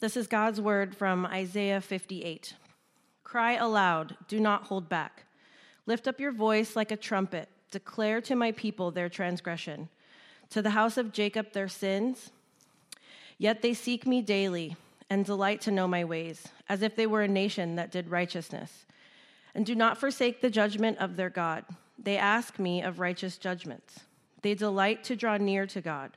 This is God's word from Isaiah 58. Cry aloud, do not hold back. Lift up your voice like a trumpet. Declare to my people their transgression, to the house of Jacob their sins. Yet they seek me daily and delight to know my ways, as if they were a nation that did righteousness. And do not forsake the judgment of their God. They ask me of righteous judgments. They delight to draw near to God.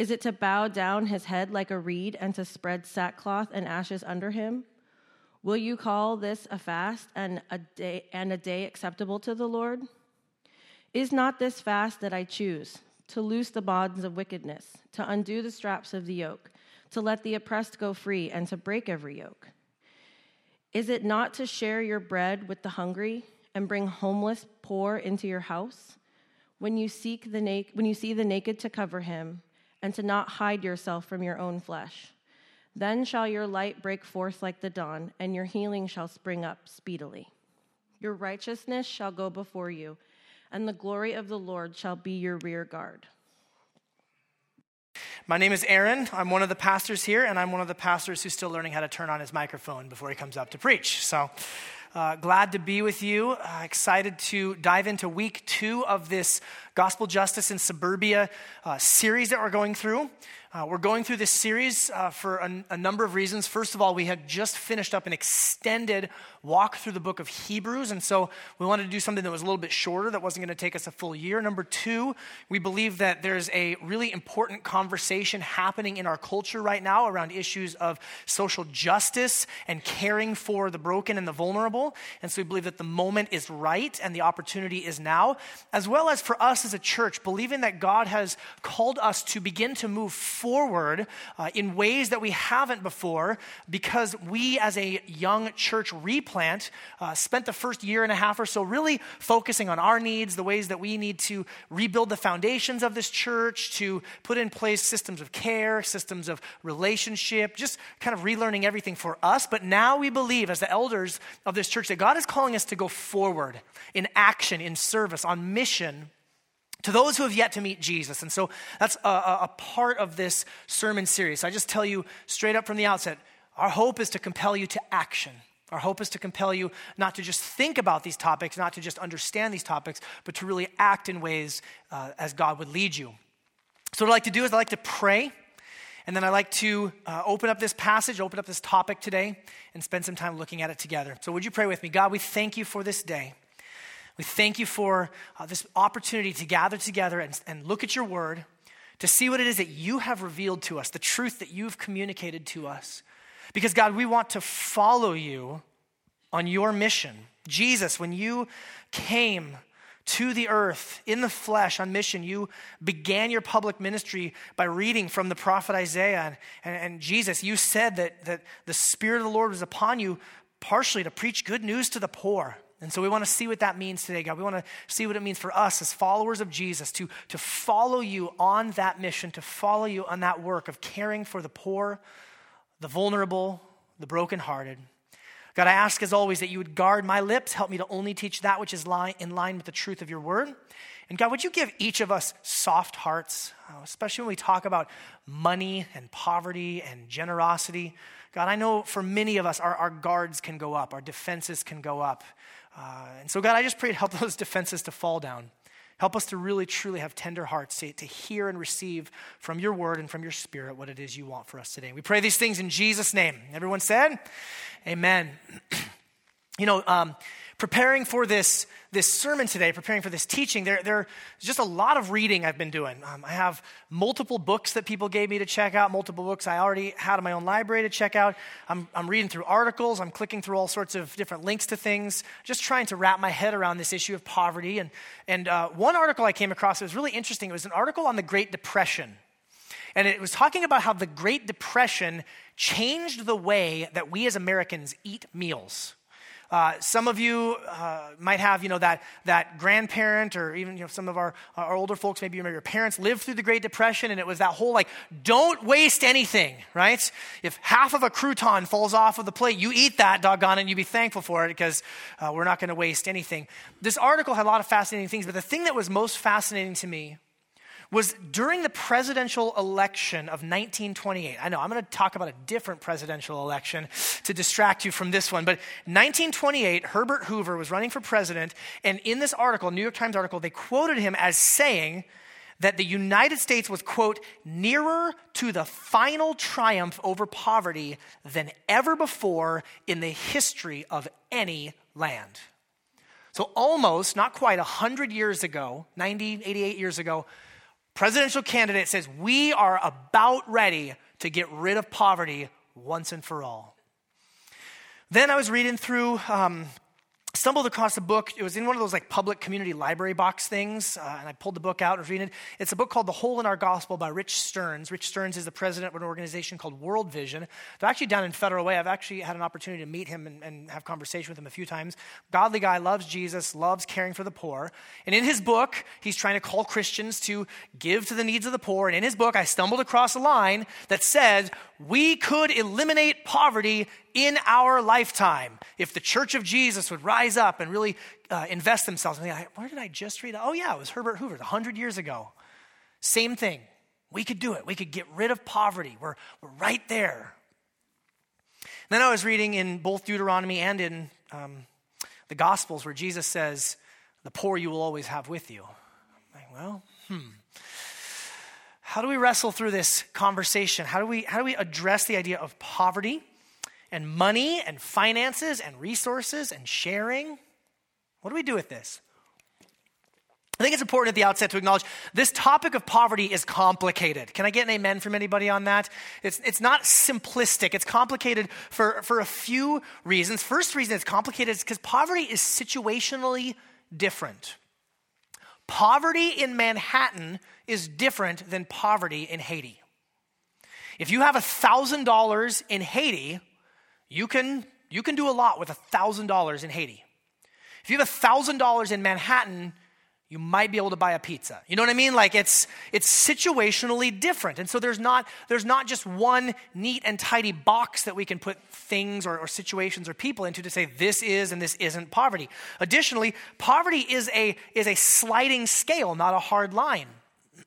Is it to bow down his head like a reed and to spread sackcloth and ashes under him? Will you call this a fast and a day and a day acceptable to the Lord? Is not this fast that I choose to loose the bonds of wickedness, to undo the straps of the yoke, to let the oppressed go free and to break every yoke? Is it not to share your bread with the hungry and bring homeless poor into your house? When you seek the na- when you see the naked to cover him and to not hide yourself from your own flesh. Then shall your light break forth like the dawn, and your healing shall spring up speedily. Your righteousness shall go before you, and the glory of the Lord shall be your rear guard. My name is Aaron. I'm one of the pastors here, and I'm one of the pastors who's still learning how to turn on his microphone before he comes up to preach. So, uh, glad to be with you. Uh, excited to dive into week two of this Gospel Justice in Suburbia uh, series that we're going through. Uh, we're going through this series uh, for a, a, number of reasons. First of all, we had just finished up an extended walk through the book of Hebrews, and so we wanted to do something that was a little bit shorter, that wasn't going to take us a full year. Number two, we believe that there's a really important conversation happening in our culture right now around issues of social justice and caring for the broken and the vulnerable. And so we believe that the moment is right and the opportunity is now, as well as for us as a church, believing that God has called us to begin to move forward uh, in ways that we haven't before because we, as a young church replant, uh, spent the first year and a half or so really focusing on our needs, the ways that we need to rebuild the foundations of this church, to put in place systems of care, systems of relationship, just kind of relearning everything for us. But now we believe, as the elders of this church, that God is calling us to go forward in action, in service, on mission to those who have yet to meet Jesus. And so that's a, a, part of this sermon series. I just tell you straight up from the outset our hope is to compel you to action. Our hope is to compel you not to just think about these topics, not to just understand these topics, but to really act in ways uh, as God would lead you. So, what I like to do is I like to pray, and then I like to uh, open up this passage, open up this topic today, and spend some time looking at it together. So, would you pray with me? God, we thank you for this day. We thank you for uh, this opportunity to gather together and, and look at your word, to see what it is that you have revealed to us, the truth that you've communicated to us. Because, God, we want to follow you on your mission. Jesus, when you came to the earth in the flesh on mission, you began your public ministry by reading from the prophet Isaiah. And, and, and Jesus, you said that, that the Spirit of the Lord was upon you partially to preach good news to the poor and so we want to see what that means today, God. We want to see what it means for us as followers of Jesus to, to follow you on that mission, to follow you on that work of caring for the poor, the vulnerable, the brokenhearted. God, I ask as always that you would guard my lips, help me to only teach that which is in line with the truth of your word. And God, would you give each of us soft hearts, uh, especially when we talk about money and poverty and generosity? God, I know for many of us, our, our guards can go up, our defenses can go up. Uh, and so, God, I just pray to help those defenses to fall down. Help us to really, truly have tender hearts to, to hear and receive from your word and from your spirit what it is you want for us today. We pray these things in Jesus' name. Everyone said, Amen. you know, um, preparing for this, this sermon today, preparing for this teaching, there, there's just a lot of reading I've been doing. Um, I have multiple books that people gave me to check out, multiple books I already had in my own library to check out. I'm, I'm reading through articles, I'm clicking through all sorts of different links to things, just trying to wrap my head around this issue of poverty. And, and uh, one article I came across that was really interesting. It was an article on the Great Depression. And it was talking about how the Great Depression changed the way that we as Americans eat meals. Uh, some of you uh, might have, you know, that, that grandparent or even, you know, some of our, our older folks, maybe your parents lived through the Great Depression and it was that whole like, don't waste anything, right? If half of a crouton falls off of the plate, you eat that, doggone it, and you be thankful for it because uh, we're not going to waste anything. This article had a lot of fascinating things, but the thing that was most fascinating to me was during the presidential election of 1928. I know I'm going to talk about a different presidential election to distract you from this one, but 1928, Herbert Hoover was running for president, and in this article, New York Times article, they quoted him as saying that the United States was, quote, nearer to the final triumph over poverty than ever before in the history of any land. So, almost, not quite, 100 years ago, 90, 88 years ago, presidential candidate says, We are about ready to get rid of poverty once and for all. Then I was reading through um, stumbled across a book. It was in one of those like public community library box things, uh, and I pulled the book out and was reading it. It's a book called The Hole in Our Gospel by Rich Stearns. Rich Stearns is the president of an organization called World Vision. They're actually down in Federal Way. I've actually had an opportunity to meet him and, and have conversation with him a few times. Godly guy, loves Jesus, loves caring for the poor. And in his book, he's trying to call Christians to give to the needs of the poor. And in his book, I stumbled across a line that says, we could eliminate poverty in our lifetime if the Church of Jesus would rise up and really uh, invest themselves. And where did I just read? Oh, yeah, it was Herbert Hoover, 100 years ago. Same thing. We could do it. We could get rid of poverty. We're, we're right there. then I was reading in both Deuteronomy and in um, the Gospels where Jesus says, The poor you will always have with you. I'm like, well, hmm. How do we wrestle through this conversation? How do we, how do we address the idea of poverty and money and finances and resources and sharing? What do we do with this? I think it's important at the outset to acknowledge this topic of poverty is complicated. Can I get an amen from anybody on that? It's, it's not simplistic. It's complicated for, for a few reasons. First reason it's complicated is because poverty is situationally different. Poverty in Manhattan is different than poverty in Haiti. If you have $1,000 in Haiti, you can, you can do a lot with $1,000 in Haiti. If you have $1,000 in Manhattan, you might be able to buy a pizza. You know what I mean? Like it's it's situationally different. And so there's not there's not just one neat and tidy box that we can put things or, or situations or people into to say this is and this isn't poverty. Additionally, poverty is a is a sliding scale, not a hard line.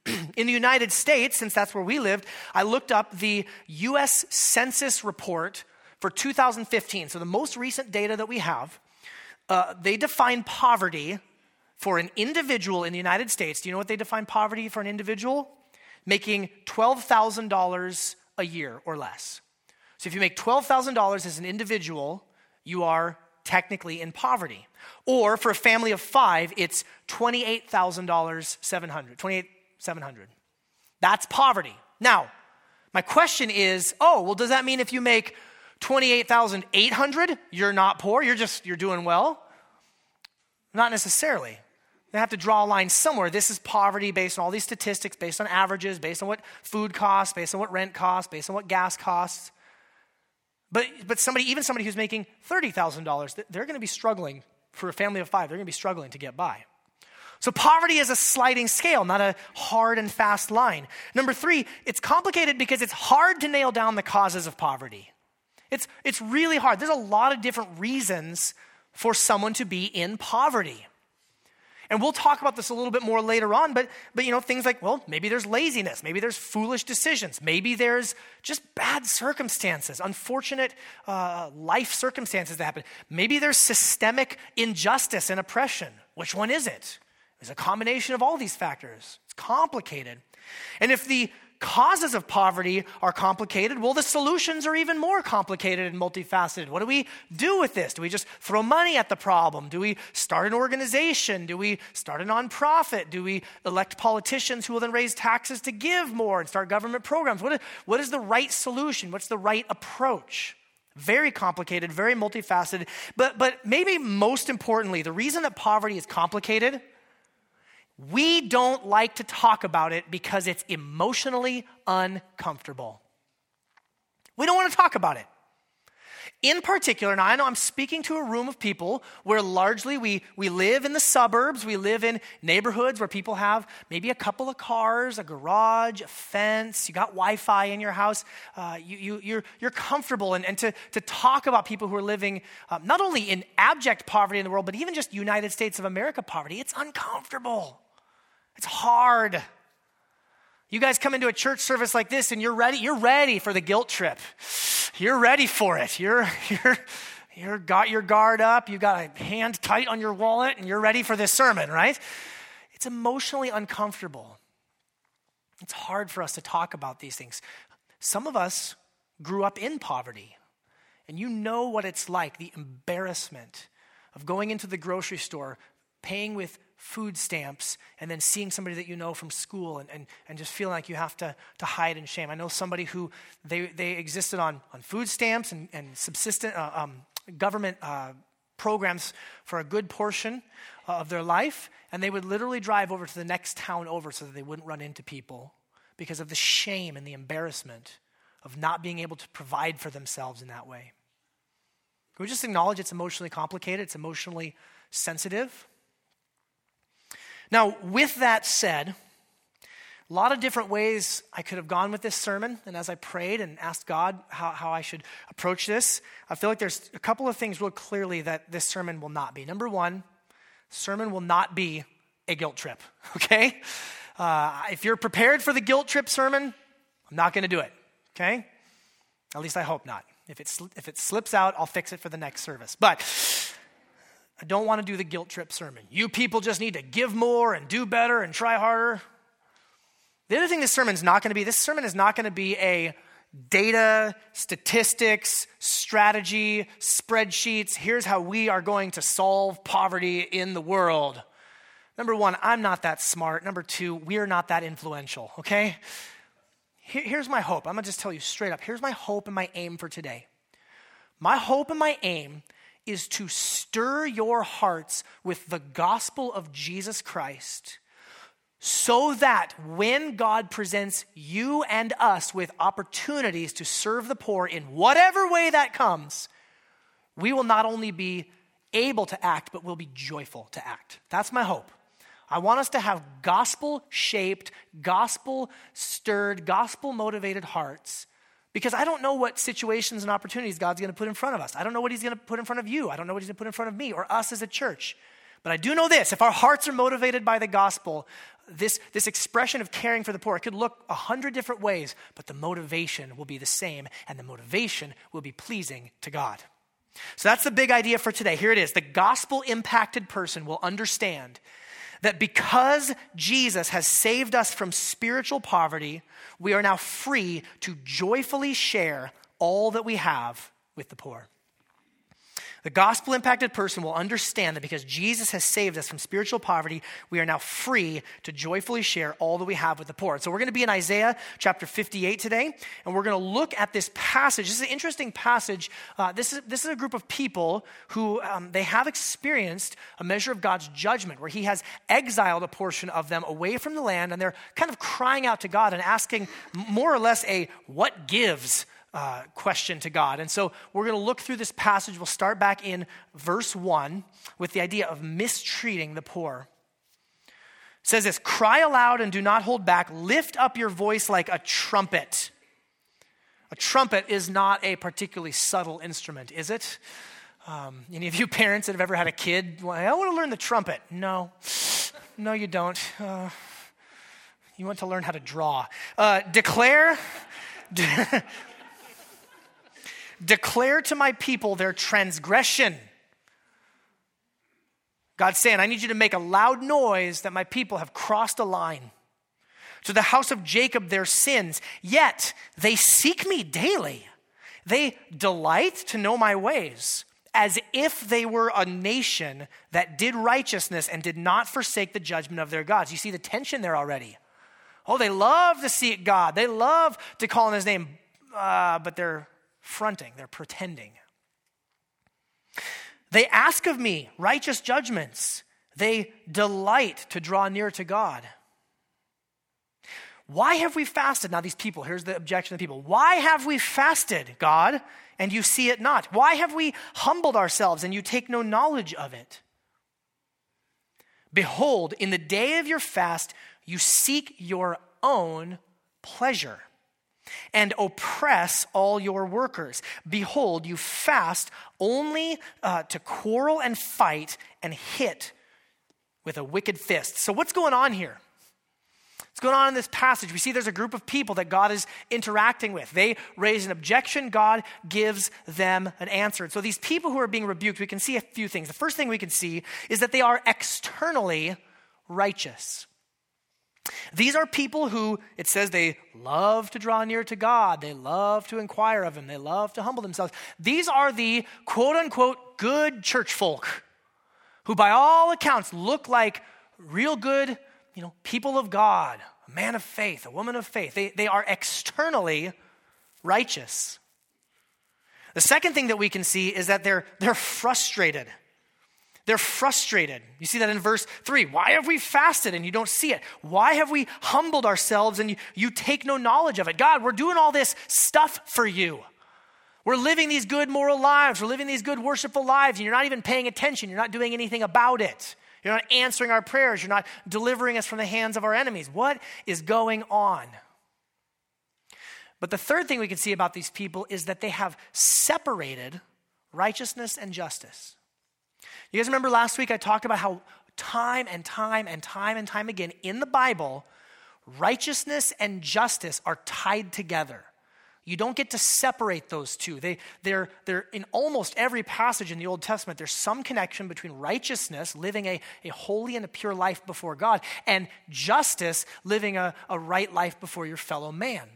in the United States, since that's where we lived, I looked up the US Census report for 2015. So the most recent data that we have, uh, they define poverty for an individual in the United States, do you know what they define poverty for an individual? Making $12,000 a year or less. So if you make $12,000 as an individual, you are technically in poverty. Or for a family of five, it's $28,000, 700, 28,700. That's poverty. Now, my question is, oh, well, does that mean if you make 28,800, you're not poor, you're just, you're doing well? Not necessarily. They have to draw a line somewhere. This is poverty based on all these statistics, based on averages, based on what food costs, based on what rent costs, based on what gas costs. But, but somebody, even somebody who's making $30,000, they're going to be struggling for a family of five, they're going to be struggling to get by. So poverty is a sliding scale, not a hard and fast line. Number three, it's complicated because it's hard to nail down the causes of poverty. It's, it's really hard. There's a lot of different reasons for someone to be in poverty. And we'll talk about this a little bit more later on, but, but you know, things like, well, maybe there's laziness, maybe there's foolish decisions, maybe there's just bad circumstances, unfortunate uh, life circumstances that happen. Maybe there's systemic injustice and oppression. Which one is it? It's a combination of all these factors. It's complicated. And if the causes of poverty are complicated, well, the solutions are even more complicated and multifaceted. What do we do with this? Do we just throw money at the problem? Do we start an organization? Do we start a nonprofit? Do we elect politicians who will then raise taxes to give more and start government programs? What is, what is the right solution? What's the right approach? Very complicated, very multifaceted. But, but maybe most importantly, the reason that poverty is complicated we don't like to talk about it because it's emotionally uncomfortable. We don't want to talk about it. In particular, now I know I'm speaking to a room of people where largely we, we live in the suburbs, we live in neighborhoods where people have maybe a couple of cars, a garage, a fence, you got Wi Fi in your house, uh, you, you, you're, you're comfortable. And, and to, to talk about people who are living uh, not only in abject poverty in the world, but even just United States of America poverty, it's uncomfortable. It's hard. You guys come into a church service like this and you're ready, you're ready for the guilt trip. You're ready for it. You're, you're, you're got your guard up, you got a hand tight on your wallet, and you're ready for this sermon, right? It's emotionally uncomfortable. It's hard for us to talk about these things. Some of us grew up in poverty, and you know what it's like the embarrassment of going into the grocery store, paying with food stamps and then seeing somebody that you know from school and, and, and just feeling like you have to, to hide in shame. I know somebody who they, they existed on, on food stamps and, and subsistent uh, um, government uh, programs for a good portion uh, of their life, and they would literally drive over to the next town over so that they wouldn't run into people because of the shame and the embarrassment of not being able to provide for themselves in that way. Can we just acknowledge it's emotionally complicated, it's emotionally sensitive? Now, with that said, a lot of different ways I could have gone with this sermon. And as I prayed and asked God how, how I should approach this, I feel like there's a couple of things real clearly that this sermon will not be. Number one, sermon will not be a guilt trip, okay? Uh, if you're prepared for the guilt trip sermon, I'm not going to do it, okay? At least I hope not. If it, if it slips out, I'll fix it for the next service. But I don't want to do the guilt trip sermon. You people just need to give more and do better and try harder. The other thing this sermon is not going to be this sermon is not going to be a data, statistics, strategy, spreadsheets. Here's how we are going to solve poverty in the world. Number one, I'm not that smart. Number two, we're not that influential, okay? Here's my hope. I'm going to just tell you straight up. Here's my hope and my aim for today. My hope and my aim is to stir your hearts with the gospel of Jesus Christ so that when God presents you and us with opportunities to serve the poor in whatever way that comes, we will not only be able to act, but we'll be joyful to act. That's my hope. I want us to have gospel shaped, gospel stirred, gospel motivated hearts because I don't know what situations and opportunities God's going to put in front of us. I don't know what He's going to put in front of you. I don't know what He's going to put in front of me or us as a church. But I do know this if our hearts are motivated by the gospel, this, this expression of caring for the poor, it could look a hundred different ways, but the motivation will be the same, and the motivation will be pleasing to God. So that's the big idea for today. Here it is the gospel impacted person will understand that because Jesus has saved us from spiritual poverty, we are now free to joyfully share all that we have with the poor. The gospel impacted person will understand that because Jesus has saved us from spiritual poverty, we are now free to joyfully share all that we have with the poor. So we're going to be in Isaiah chapter 58 today, and we're going to look at this passage. This is an interesting passage. Uh, this, is, this is a group of people who um, they have experienced a measure of God's judgment, where He has exiled a portion of them away from the land, and they're kind of crying out to God and asking more or less a what gives uh, question to God. And so we're going to look through this passage. We'll start back in verse 1 with the idea of mistreating the poor. It says this Cry aloud and do not hold back. Lift up your voice like a trumpet. A trumpet is not a particularly subtle instrument, is it? Um, any of you parents that have ever had a kid, well, I want to learn the trumpet. No, no, you don't. Uh, you want to learn how to draw. Uh, declare. Declare to my people their transgression. God's saying, I need you to make a loud noise that my people have crossed a line. To the house of Jacob, their sins. Yet they seek me daily. They delight to know my ways, as if they were a nation that did righteousness and did not forsake the judgment of their gods. You see the tension there already. Oh, they love to seek God, they love to call on his name, uh, but they're fronting, they're pretending. They ask of me righteous judgments. They delight to draw near to God. Why have we fasted? Now, these people, here's the objection of the people. Why have we fasted, God, and you see it not? Why have we humbled ourselves and you take no knowledge of it? Behold, in the day of your fast, you seek your own pleasure and oppress all your workers. Behold, you fast only uh, to quarrel and fight and hit with a wicked fist. So, what's going on here? What's going on in this passage? We see there's a group of people that God is interacting with. They raise an objection, God gives them an answer. So, these people who are being rebuked, we can see a few things. The first thing we can see is that they are externally righteous. These are people who, it says, they love to draw near to God. They love to inquire of Him. They love to humble themselves. These are the quote unquote good church folk who, by all accounts, look like real good, you know, people of God, a man of faith, a woman of faith. They, they are externally righteous. The second thing that we can see is that they're, they're frustrated. They're frustrated. You see that in verse 3. Why have we fasted and you don't see it? Why have we humbled ourselves and you, you take no knowledge of it? God, we're doing all this stuff for you. We're living these good moral lives. We're living these good worshipful lives, and you're not even paying attention. You're not doing anything about it. You're not answering our prayers. You're not delivering us from the hands of our enemies. What is going on? But the third thing we can see about these people is that they have separated righteousness and justice. You guys remember last week I talked about how time and time and time and time again in the Bible, righteousness and justice are tied together. You don't get to separate those two. They, they're, they're in almost every passage in the Old Testament, there's some connection between righteousness, living a, a holy and a pure life before God, and justice, living a, a right life before your fellow man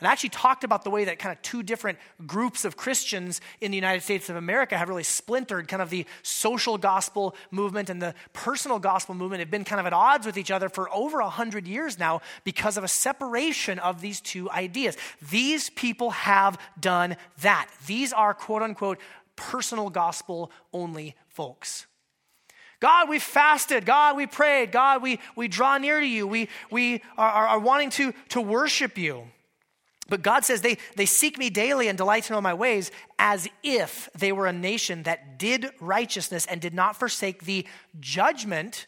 and I actually talked about the way that kind of two different groups of Christians in the United States of America have really splintered. Kind of the social gospel movement and the personal gospel movement have been kind of at odds with each other for over a hundred years now because of a separation of these two ideas. These people have done that. These are quote unquote personal gospel only folks. God, we fasted. God, we prayed. God, we, we draw near to you. We, we are, are, are wanting to, to worship you. But God says they, they seek me daily and delight to know my ways as if they were a nation that did righteousness and did not forsake the judgment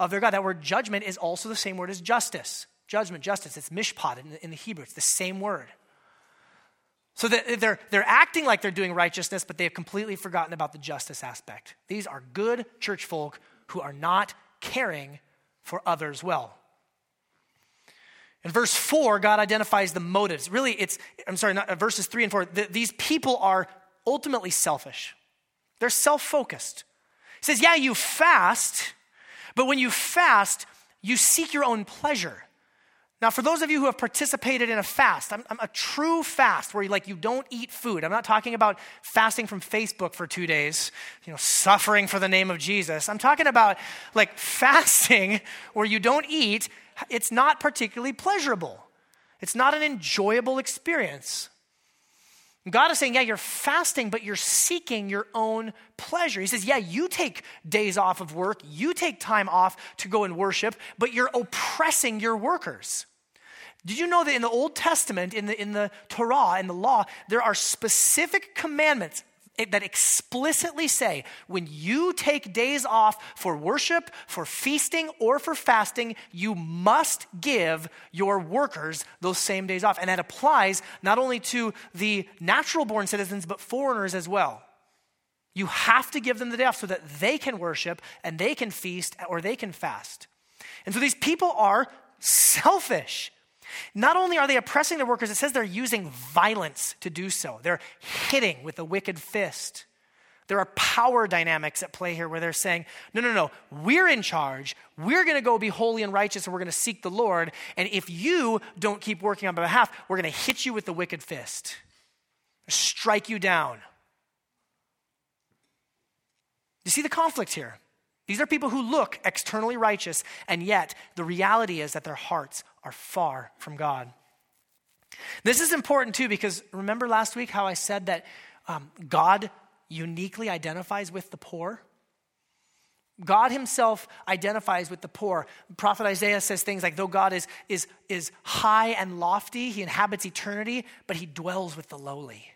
of their God. That word judgment is also the same word as justice. Judgment, justice. It's mishpat in, in the Hebrew. It's the same word. So they're, they're acting like they're doing righteousness, but they have completely forgotten about the justice aspect. These are good church folk who are not caring for others well. In verse 4, God identifies the motives. Really, it's, I'm sorry, not, uh, verses 3 and 4. The, these people are ultimately selfish, they're self focused. He says, Yeah, you fast, but when you fast, you seek your own pleasure. Now, for those of you who have participated in a fast, I'm, I'm, a true fast where you like you don't eat food. I'm not talking about fasting from Facebook for two days, you know, suffering for the name of Jesus. I'm talking about like fasting where you don't eat it's not particularly pleasurable. It's not an enjoyable experience. God is saying, yeah, you're fasting, but you're seeking your own pleasure. He says, yeah, you take days off of work, you take time off to go and worship, but you're oppressing your workers. Did you know that in the Old Testament, in the, in the Torah, in the law, there are specific commandments that explicitly say when you take days off for worship, for feasting, or for fasting, you must give your workers those same days off. And that applies not only to the natural born citizens, but foreigners as well. You have to give them the day off so that they can worship and they can feast or they can fast. And so these people are selfish. Not only are they oppressing their workers, it says they're using violence to do so. They're hitting with a wicked fist. There are power dynamics at play here where they're saying, no, no, no, we're in charge. We're going to go be holy and righteous and we're going to seek the Lord. And if you don't keep working on behalf, we're going to hit you with the wicked fist, strike you down. You see the conflict here? These are people who look externally righteous, and yet the reality is that their hearts are far from God. This is important too because remember last week how I said that um, God uniquely identifies with the poor? God himself identifies with the poor. Prophet Isaiah says things like, though God is, is, is high and lofty, he inhabits eternity, but he dwells with the lowly.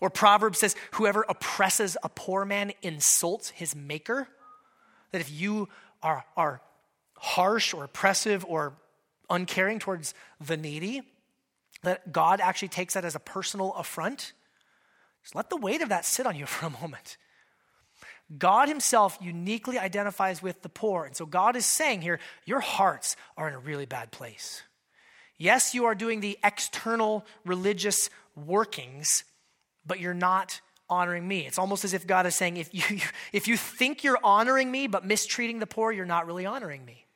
Or Proverbs says, whoever oppresses a poor man insults his maker. That if you are, are harsh or oppressive or uncaring towards the needy, that God actually takes that as a personal affront. Just let the weight of that sit on you for a moment. God Himself uniquely identifies with the poor. And so God is saying here, your hearts are in a really bad place. Yes, you are doing the external religious workings, but you're not honoring me. It's almost as if God is saying, if you, if you think you're honoring me but mistreating the poor, you're not really honoring me.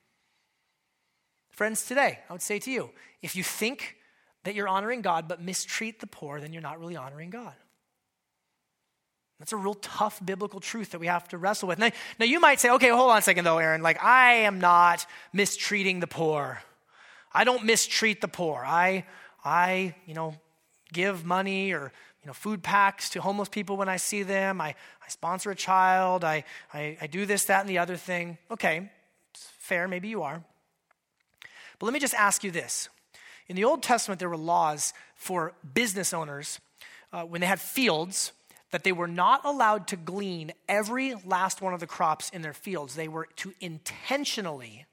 Friends, today, I would say to you, if you think that you're honoring God but mistreat the poor, then you're not really honoring God. That's a real tough biblical truth that we have to wrestle with. Now, now, you might say, okay, hold on a second though, Aaron. Like, I am not mistreating the poor. I don't mistreat the poor. I, I, you know, give money or, you know, food packs to homeless people when I see them. I, I sponsor a child. I, I, I do this, that, and the other thing. Okay, fair. Maybe you are. But let me just ask you this. In the Old Testament, there were laws for business owners uh, when they had fields that they were not allowed to glean every last one of the crops in their fields. They were to intentionally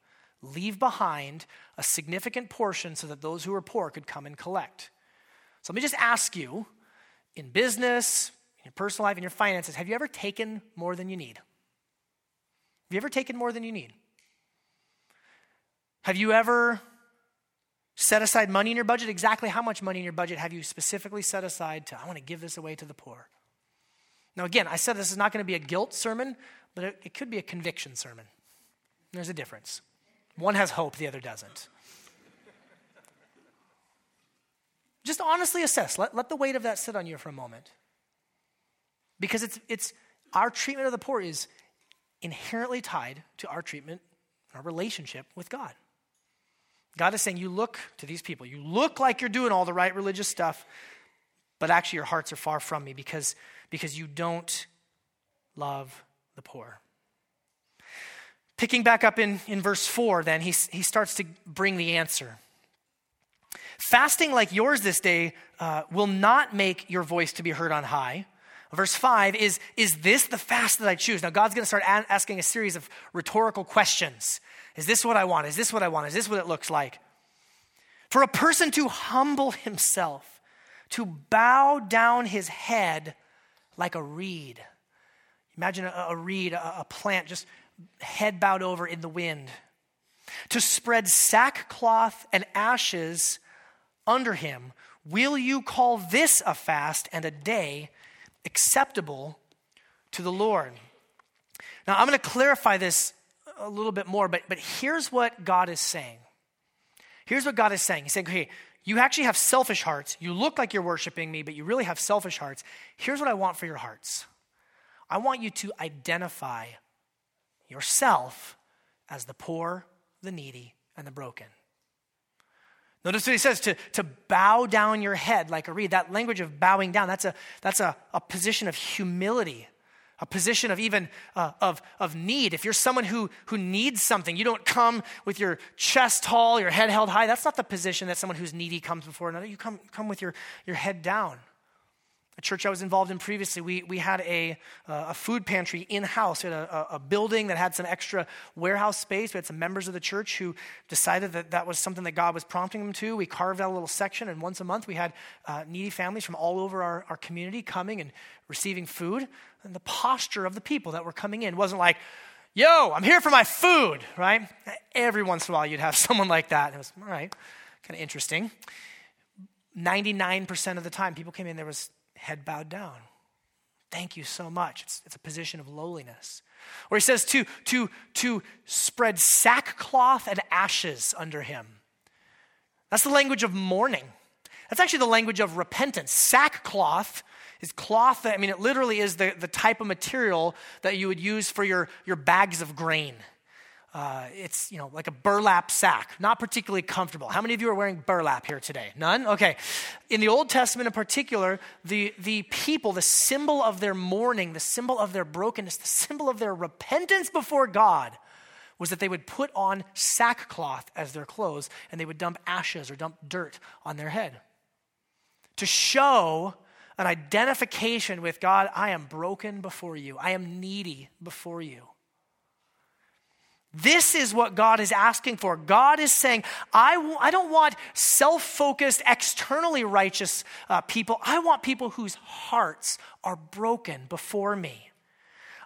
leave behind a significant portion so that those who were poor could come and collect. So let me just ask you in business, in your personal life, in your finances, have you ever taken more than you need? Have you ever taken more than you need? Have you ever set aside money in your budget? Exactly how much money in your budget have you specifically set aside to, I want to give this away to the poor? Now, again, I said this is not going to be a guilt sermon, but it, it could be a conviction sermon. There's a difference. One has hope, the other doesn't. Just honestly assess. Let, let the weight of that sit on you for a moment. Because it's, it's our treatment of the poor is inherently tied to our treatment, our relationship with God. God is saying, You look to these people, you look like you're doing all the right religious stuff, but actually your hearts are far from me because because you don't love the poor. Picking back up in, in verse 4, then, he, he starts to bring the answer. Fasting like yours this day uh, will not make your voice to be heard on high. Verse 5 is Is this the fast that I choose? Now, God's going to start a- asking a series of rhetorical questions. Is this what I want? Is this what I want? Is this what it looks like? For a person to humble himself, to bow down his head like a reed. Imagine a, a reed, a, a plant just head bowed over in the wind. To spread sackcloth and ashes under him, will you call this a fast and a day acceptable to the Lord? Now, I'm going to clarify this a little bit more, but, but here's what God is saying. Here's what God is saying. He's saying, okay, you actually have selfish hearts. You look like you're worshiping me, but you really have selfish hearts. Here's what I want for your hearts I want you to identify yourself as the poor, the needy, and the broken. Notice what he says to, to bow down your head like a reed. That language of bowing down, that's a, that's a, a position of humility a position of even uh, of, of need. If you're someone who, who needs something, you don't come with your chest tall, your head held high. That's not the position that someone who's needy comes before another. You come, come with your, your head down. A church I was involved in previously, we, we had a, uh, a food pantry in house. We had a, a, building that had some extra warehouse space. We had some members of the church who decided that that was something that God was prompting them to. We carved out a little section, and once a month we had uh, needy families from all over our, our community coming and receiving food. And the posture of the people that were coming in wasn't like, yo, I'm here for my food, right? Every once in a while you'd have someone like that. it was, all right, kind of interesting. 99% of the time people came in, there was head bowed down. Thank you so much. It's, it's a position of lowliness. Or he says to, to, to spread sackcloth and ashes under him. That's the language of mourning. That's actually the language of repentance. Sackcloth is cloth that, I mean, it literally is the, the type of material that you would use for your, your bags of grain. Uh, it's you know like a burlap sack, not particularly comfortable. How many of you are wearing burlap here today? None. Okay. In the Old Testament, in particular, the the people, the symbol of their mourning, the symbol of their brokenness, the symbol of their repentance before God, was that they would put on sackcloth as their clothes, and they would dump ashes or dump dirt on their head to show an identification with God. I am broken before you. I am needy before you. This is what God is asking for. God is saying, I w- I don't want self focused, externally righteous uh, people. I want people whose hearts are broken before me.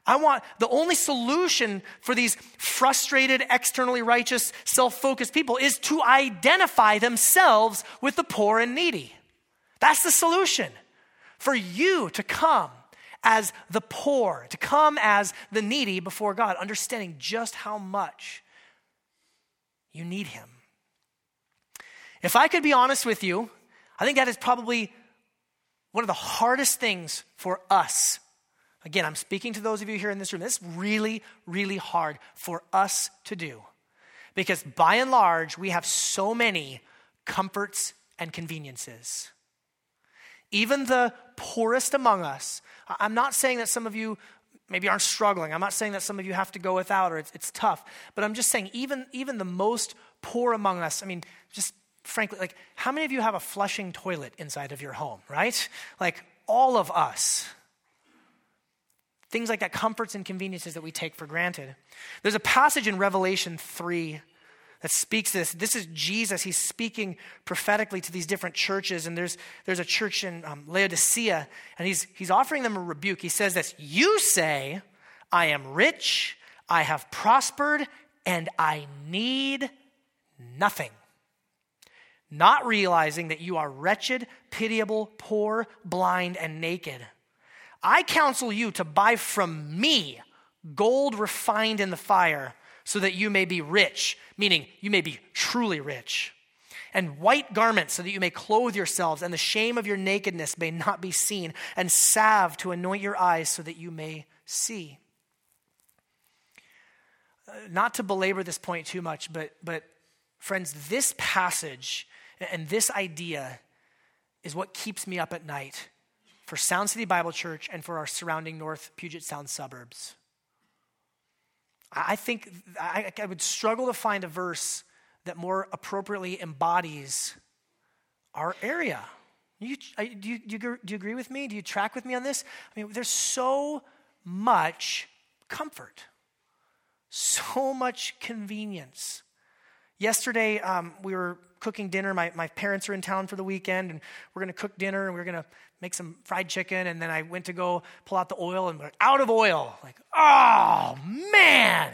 I want the only solution for these frustrated, externally righteous, self focused people is to identify themselves with the poor and needy. That's the solution. For you to come as the poor, to come as the needy before God, understanding just how much you need Him. If I could be honest with you, I think that is probably one of the hardest things for us. Again, I'm speaking to those of you here in this room. This is really, really hard for us to do. Because by and large, we have so many comforts and conveniences. Even the poorest among us I'm not saying that some of you maybe aren't struggling. I'm not saying that some of you have to go without or it's, it's tough. But I'm just saying, even, even the most poor among us, I mean, just frankly, like, how many of you have a flushing toilet inside of your home, right? Like, all of us. Things like that, comforts and conveniences that we take for granted. There's a passage in Revelation 3 that speaks this. This is Jesus. He's speaking prophetically to these different churches. And there's, there's a church in um, Laodicea, and he's, he's offering them a rebuke. He says this You say, I am rich, I have prospered, and I need nothing. Not realizing that you are wretched, pitiable, poor, blind, and naked. I counsel you to buy from me gold refined in the fire so that you may be rich, meaning you may be truly rich. And white garments, so that you may clothe yourselves, and the shame of your nakedness may not be seen, and salve to anoint your eyes, so that you may see. Uh, not to belabor this point too much, but, but friends, this passage and this idea is what keeps me up at night for Sound City Bible Church and for our surrounding North Puget Sound suburbs. I think I, I would struggle to find a verse that more appropriately embodies our area. You, do, you, do, you, do you agree with me? Do you track with me on this? I mean, there's so much comfort, so much convenience. Yesterday, um, we were cooking dinner. My, my parents are in town for the weekend, and we're going to cook dinner, and we're going to make some fried chicken. And then I went to go pull out the oil, and we're out of oil. Like, oh, man.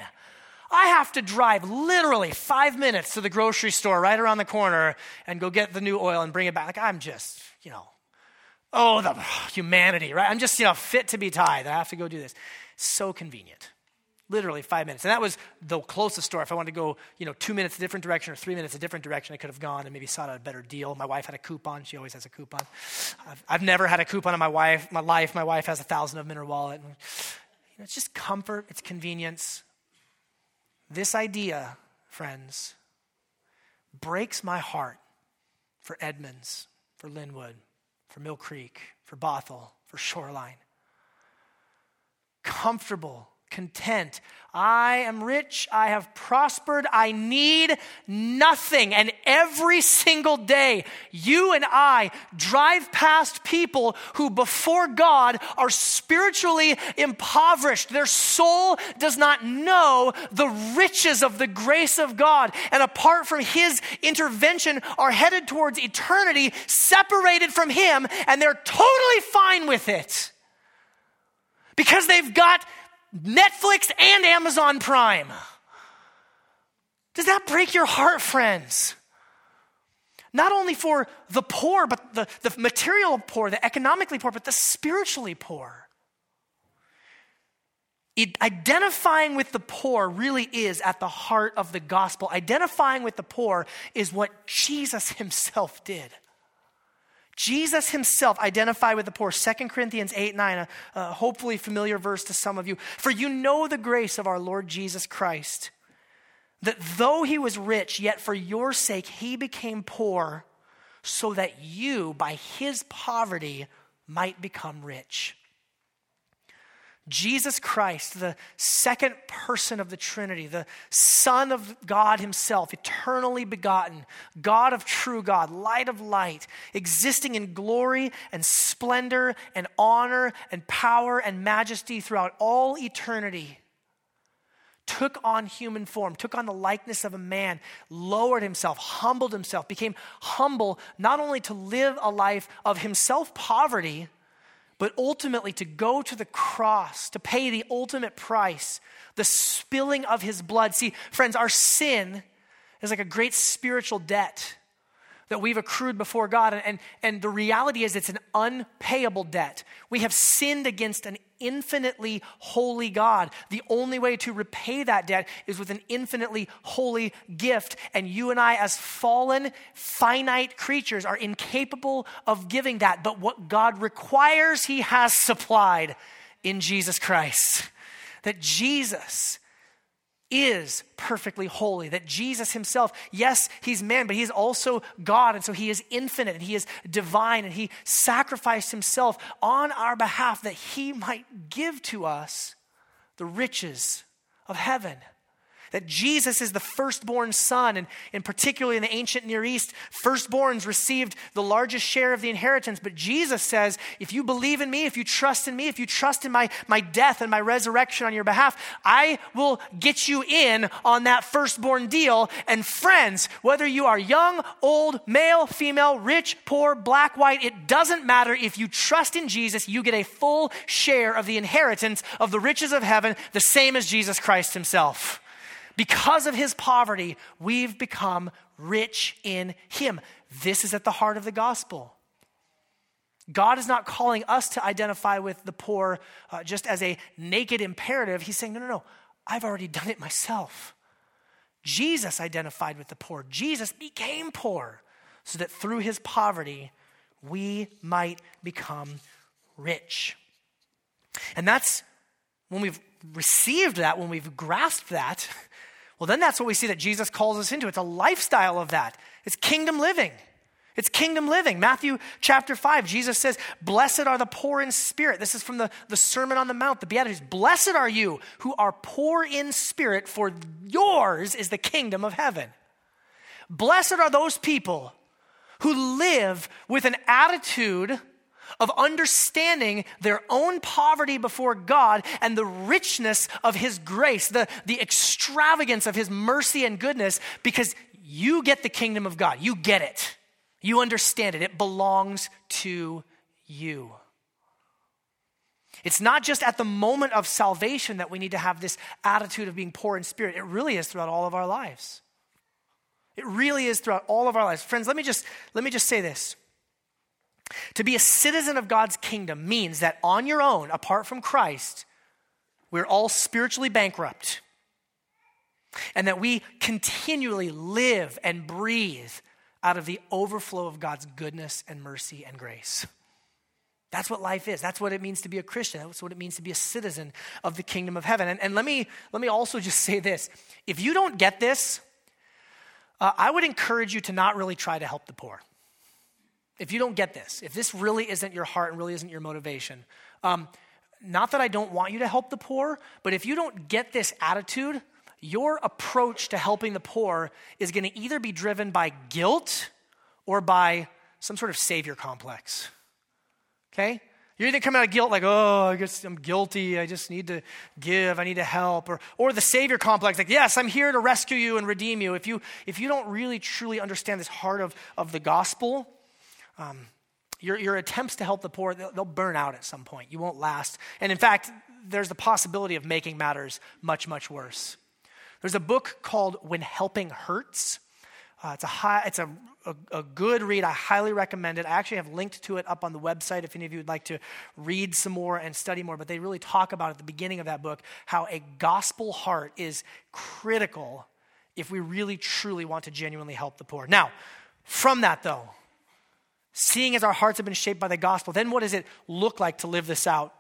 I have to drive literally five minutes to the grocery store right around the corner and go get the new oil and bring it back. Like, I'm just, you know, oh, the humanity, right? I'm just, you know, fit to be tied. I have to go do this. So convenient literally five minutes. And that was the closest store. If I wanted to go, you know, two minutes a different direction or three minutes a different direction, I could have gone and maybe sought out a better deal. My wife had a coupon. She always has a coupon. I've, I've never had a coupon in my wife, my life. My wife has a thousand of them in her wallet. And, you know, it's just comfort. It's convenience. This idea, friends, breaks my heart for Edmonds, for Lynnwood, for Mill Creek, for Bothell, for Shoreline. Comfortable content. I am rich. I have prospered. I need nothing. And every single day, you and I drive past people who, before God, are spiritually impoverished. Their soul does not know the riches of the grace of God. And apart from His intervention, are headed towards eternity, separated from Him, and they're totally fine with it. Because they've got Netflix and Amazon Prime. Does that break your heart, friends? Not only for the poor, but the, the material poor, the economically poor, but the spiritually poor. It, identifying with the poor really is at the heart of the gospel. Identifying with the poor is what Jesus himself did. Jesus himself identified with the poor. 2 Corinthians 8 9, a, a, hopefully familiar verse to some of you. For you know the grace of our Lord Jesus Christ, that though he was rich, yet for your sake he became poor, so that you, by his poverty, might become rich. Jesus Christ, the second person of the Trinity, the Son of God Himself, eternally begotten, God of true God, light of light, existing in glory and splendor and honor and power and majesty throughout all eternity took on human form, took on the likeness of a man, lowered himself, humbled himself, became humble not only to live a life of himself poverty, but ultimately to go to the cross, to pay the ultimate price, the spilling of his blood. See, friends, our sin is like a great spiritual debt that we've accrued before God. And, and, the reality is, it's an unpayable debt. We have sinned against an infinitely holy God. The only way to repay that debt is with an infinitely holy gift. And you and I, as fallen, finite creatures, are incapable of giving that. But what God requires, He has supplied in Jesus Christ. That Jesus is perfectly holy. That Jesus himself, yes, he's man, but he's also God. And so he is infinite and he is divine. And he sacrificed himself on our behalf that he might give to us the riches of heaven that Jesus is the firstborn son, and, and particularly in the ancient Near East, firstborns received the largest share of the inheritance. But Jesus says, if you believe in me, if you trust in me, if you trust in my, my death and my resurrection on your behalf, I will get you in on that firstborn deal. And friends, whether you are young, old, male, female, rich, poor, black, white, it doesn't matter. If you trust in Jesus, you get a full share of the inheritance of the riches of heaven, the same as Jesus Christ himself. Because of his poverty, we've become rich in him. This is at the heart of the gospel. God is not calling us to identify with the poor uh, just as a naked imperative. He's saying, no, no, no, I've already done it myself. Jesus identified with the poor. Jesus became poor so that through his poverty, we might become rich. And that's when we've received that, when we've grasped that, well, then that's what we see that Jesus calls us into. It's a lifestyle of that, it's kingdom living. It's kingdom living. Matthew chapter 5, Jesus says, Blessed are the poor in spirit. This is from the, the Sermon on the Mount, the Beatitudes. Blessed are you who are poor in spirit, for yours is the kingdom of heaven. Blessed are those people who live with an attitude of understanding their own poverty before God and the richness of His grace, the, the extravagance of His mercy and goodness, because you get the kingdom of God. You get it. You understand it. It belongs to you. It's not just at the moment of salvation that we need to have this attitude of being poor in spirit. It really is throughout all of our lives. It really is throughout all of our lives. Friends, let me just let me just say this. To be a citizen of God's kingdom means that on your own, apart from Christ, we're all spiritually bankrupt. And that we continually live and breathe out of the overflow of God's goodness and mercy and grace. That's what life is. That's what it means to be a Christian. That's what it means to be a citizen of the kingdom of heaven. And, and let, me, let me also just say this if you don't get this, uh, I would encourage you to not really try to help the poor if you don't get this, if this really isn't your heart and really isn't your motivation, um, not that I don't want you to help the poor, but if you don't get this attitude, your approach to helping the poor is going to either be driven by guilt or by some sort of savior complex. Okay? You're either coming out of guilt like, oh, I guess I'm guilty. I just need to give. I need to help. Or, or the savior complex, like, yes, I'm here to rescue you and redeem you. If you, if you don't really truly understand this heart of, of the gospel, um, your, your attempts to help the poor, they'll, they'll burn out at some point. You won't last. And in fact, there's the possibility of making matters much, much worse. There's a book called When Helping Hurts. Uh, it's a, high, it's a, a, a, good read. I highly recommend it. I actually have linked to it up on the website if any of you would like to read some more and study more. But they really talk about at the beginning of that book how a gospel heart is critical if we really truly want to genuinely help the poor. Now, from that though, Seeing as our hearts have been shaped by the gospel, then what does it look like to live this out?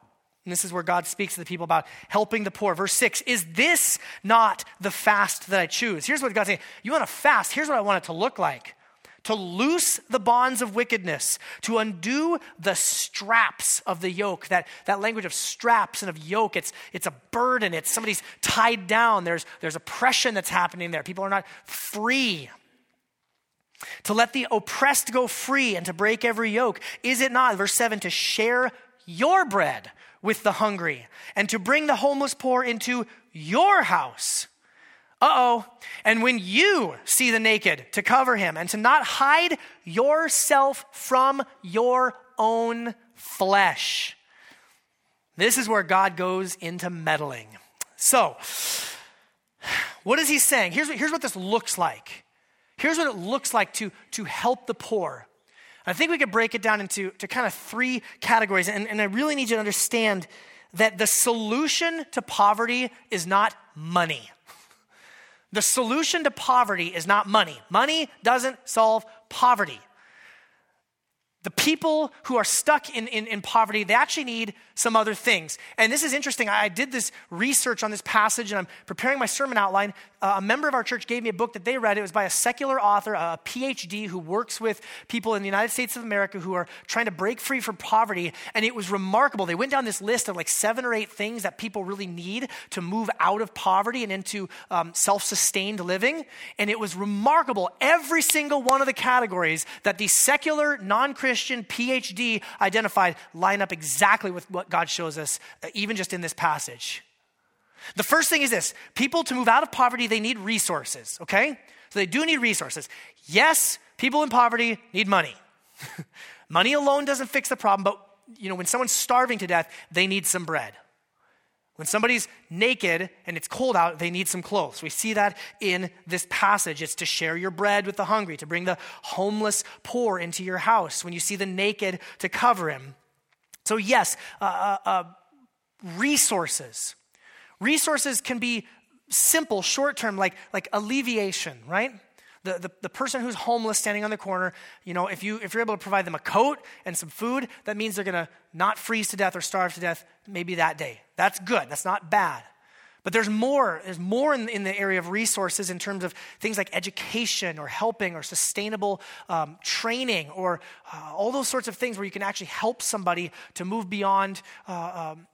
And this is where God speaks to the people about helping the poor. Verse 6 Is this not the fast that I choose? Here's what God's saying You want to fast? Here's what I want it to look like to loose the bonds of wickedness, to undo the straps of the yoke. That, that language of straps and of yoke, it's, it's a burden. It's somebody's tied down. There's, there's oppression that's happening there. People are not free. To let the oppressed go free and to break every yoke. Is it not, verse 7, to share your bread with the hungry and to bring the homeless poor into your house. Uh oh. And when you see the naked, to cover him and to not hide yourself from your own flesh. This is where God goes into meddling. So, what is he saying? Here's what, here's what this looks like. Here's what it looks like to, to help the poor. I think we could break it down into to kind of three categories. And, and I really need you to understand that the solution to poverty is not money. The solution to poverty is not money. Money doesn't solve poverty the people who are stuck in, in, in, poverty, they actually need some other things. And this is interesting. I did this research on this passage and I'm preparing my sermon outline. A member of our church gave me a book that they read. It was by a secular author, a PhD, who works with people in the United States of America who are trying to break free from poverty. And it was remarkable. They went down this list of like seven or eight things that people really need to move out of poverty and into um, self sustained living. And it was remarkable. Every single one of the categories that the secular, non Christian PhD identified line up exactly with what God shows us, uh, even just in this passage. The first thing is this people to move out of poverty, they need resources, okay? So they do need resources. Yes, people in poverty need money. money alone doesn't fix the problem, but you know, when someone's starving to death, they need some bread. When somebody's naked and it's cold out, they need some clothes. We see that in this passage. It's to share your bread with the hungry, to bring the homeless poor into your house. When you see the naked, to cover him. So, yes, uh, uh, uh, resources. Resources can be simple, short term, like, like alleviation, right? the, the, the, person who's homeless standing on the corner, you know, if, you, if you're able to provide them a coat and some food, that means they're going to not freeze to death or starve to death maybe that day. That's good. That's not bad. But there's more. There's more in, in the area of resources in terms of things like education or helping or sustainable um, training or uh, all those sorts of things where you can actually help somebody to move beyond uh, um,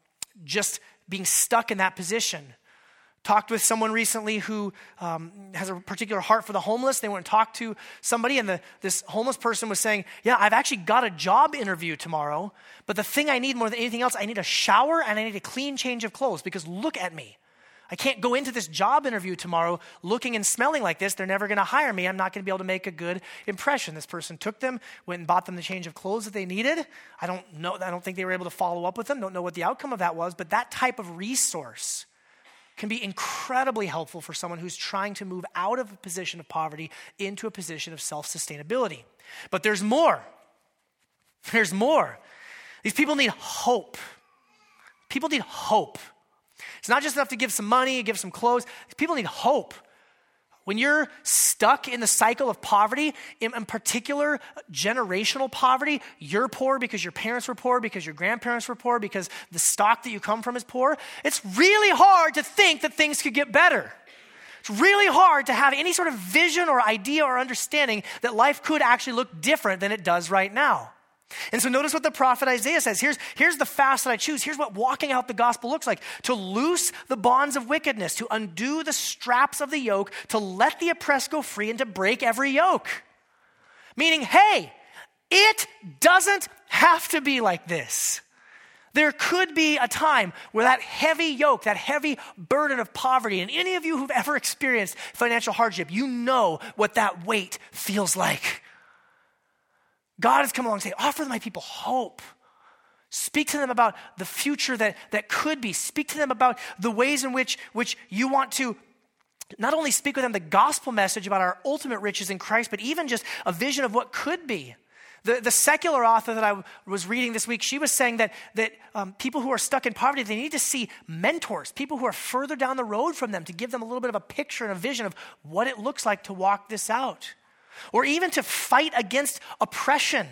just being stuck in that position. Talked with someone recently who um, has a particular heart for the homeless. They went and talked to somebody, and the, this homeless person was saying, Yeah, I've actually got a job interview tomorrow, but the thing I need more than anything else, I need a shower and I need a clean change of clothes because look at me. I can't go into this job interview tomorrow looking and smelling like this. They're never going to hire me. I'm not going to be able to make a good impression. This person took them, went and bought them the change of clothes that they needed. I don't know. I don't think they were able to follow up with them. Don't know what the outcome of that was. But that type of resource can be incredibly helpful for someone who's trying to move out of a position of poverty into a position of self sustainability. But there's more. There's more. These people need hope. People need hope. It's not just enough to give some money, give some clothes. People need hope. When you're stuck in the cycle of poverty, in, in, particular generational poverty, you're poor because your parents were poor, because your grandparents were poor, because the stock that you come from is poor, it's really hard to think that things could get better. It's really hard to have any sort of vision or idea or understanding that life could actually look different than it does right now. And so notice what the prophet Isaiah says. Here's, here's the fast that I choose. Here's what walking out the gospel looks like to loose the bonds of wickedness, to undo the straps of the yoke, to let the oppressed go free, and to break every yoke. Meaning, hey, it doesn't have to be like this. There could be a time where that heavy yoke, that heavy burden of poverty, and any of you who've ever experienced financial hardship, you know what that weight feels like. God has come along and say, offer my people hope. Speak to them about the future that, that could be. Speak to them about the ways in which, which you want to not only speak with them the gospel message about our ultimate riches in Christ, but even just a vision of what could be. The, the secular author that I was reading this week, she was saying that, that um, people who are stuck in poverty, they need to see mentors, people who are further down the road from them to give them a little bit of a picture and a vision of what it looks like to walk this out or even to fight against oppression,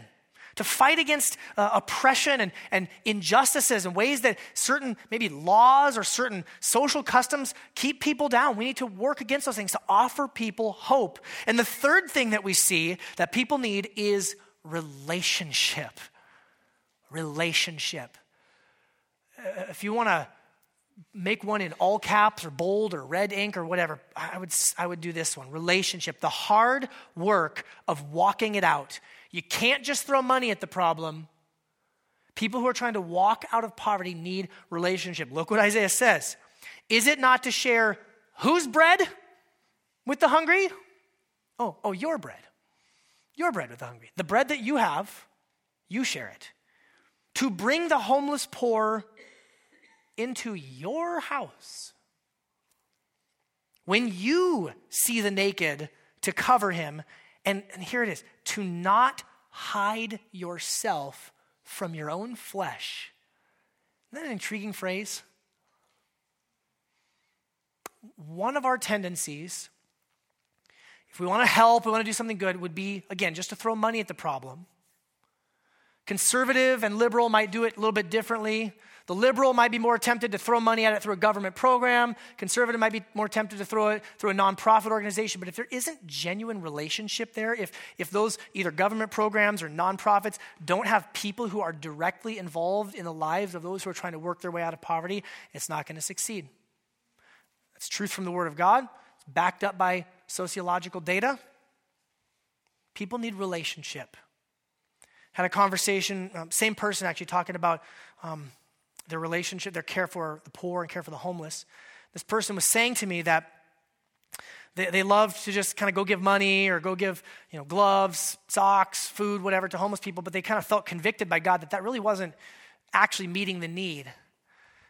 to fight against uh, oppression and, and injustices and ways that certain maybe laws or certain social customs keep people down. We need to work against those things to offer people hope. And the third thing that we see that people need is relationship. Relationship. Uh, if you want to make one in all caps or bold or red ink or whatever, I would, I would do this one relationship. The hard work of walking it out. You can't just throw money at the problem. People who are trying to walk out of poverty need relationship. Look what Isaiah says. Is it not to share whose bread with the hungry? Oh, oh, your bread. Your bread with the hungry. The bread that you have, you share it. To bring the homeless poor into your house. When you see the naked, to cover him, and, and here it is to not hide yourself from your own flesh. Isn't that an intriguing phrase? One of our tendencies, if we want to help, we want to do something good, would be, again, just to throw money at the problem. Conservative and liberal might do it a little bit differently. The liberal might be more tempted to throw money at it through a government program. Conservative might be more tempted to throw it through a nonprofit organization. But if there isn't genuine relationship there, if, if those either government programs or nonprofits don't have people who are directly involved in the lives of those who are trying to work their way out of poverty, it's not going to succeed. That's truth from the Word of God. It's backed up by sociological data. People need relationship. Had a conversation, um, same person actually talking about um, their relationship, their care for the poor and care for the homeless. This person was saying to me that they, they love to just kind of go give money or go give you know, gloves, socks, food, whatever to homeless people, but they kind of felt convicted by God that that really wasn't actually meeting the need.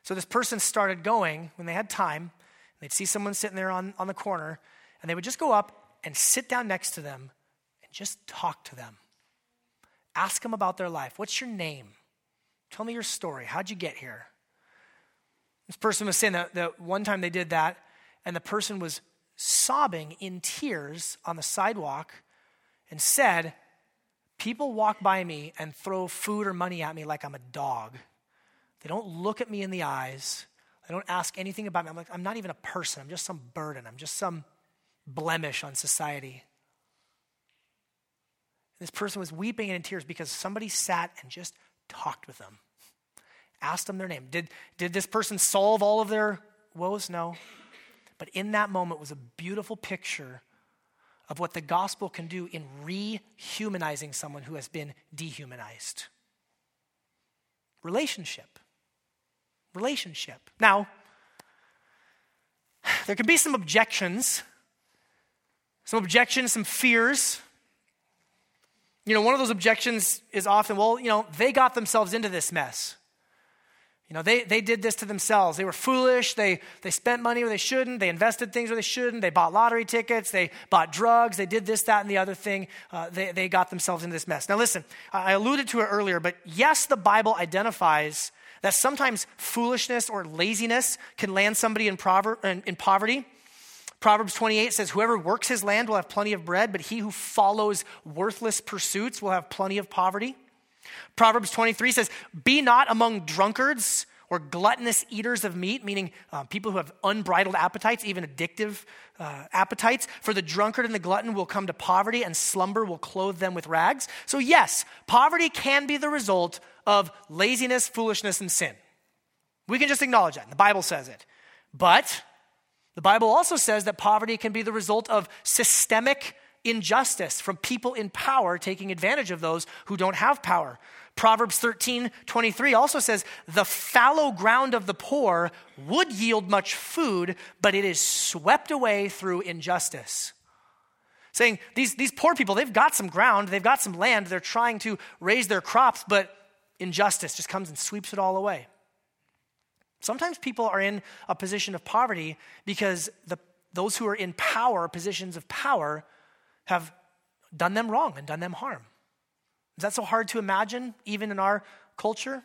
So this person started going when they had time. They'd see someone sitting there on, on the corner, and they would just go up and sit down next to them and just talk to them. Ask them about their life. What's your name? Tell me your story. How'd you get here? This person was saying that, that one time they did that, and the person was sobbing in tears on the sidewalk and said, People walk by me and throw food or money at me like I'm a dog. They don't look at me in the eyes. They don't ask anything about me. I'm like, I'm not even a person. I'm just some burden. I'm just some blemish on society. This person was weeping and in tears because somebody sat and just talked with them, asked them their name. Did, did this person solve all of their woes? No. But in that moment was a beautiful picture of what the gospel can do in rehumanizing someone who has been dehumanized. Relationship. Relationship. Now, there can be some objections, some objections, some fears you know, one of those objections is often, well, you know, they got themselves into this mess. You know, they, they did this to themselves. They were foolish. They, they spent money where they shouldn't. They invested things where they shouldn't. They bought lottery tickets. They bought drugs. They did this, that, and the other thing. Uh, they, they got themselves into this mess. Now, listen, I alluded to it earlier, but yes, the Bible identifies that sometimes foolishness or laziness can land somebody in, prover- in, in poverty. Proverbs 28 says, Whoever works his land will have plenty of bread, but he who follows worthless pursuits will have plenty of poverty. Proverbs 23 says, Be not among drunkards or gluttonous eaters of meat, meaning uh, people who have unbridled appetites, even addictive uh, appetites. For the drunkard and the glutton will come to poverty, and slumber will clothe them with rags. So, yes, poverty can be the result of laziness, foolishness, and sin. We can just acknowledge that. The Bible says it. But the Bible also says that poverty can be the result of systemic injustice from people in power taking advantage of those who don't have power. Proverbs 13, 23 also says, The fallow ground of the poor would yield much food, but it is swept away through injustice. Saying these, these poor people, they've got some ground, they've got some land, they're trying to raise their crops, but injustice just comes and sweeps it all away. Sometimes people are in a position of poverty because the, those who are in power, positions of power, have done them wrong and done them harm. Is that so hard to imagine, even in our culture?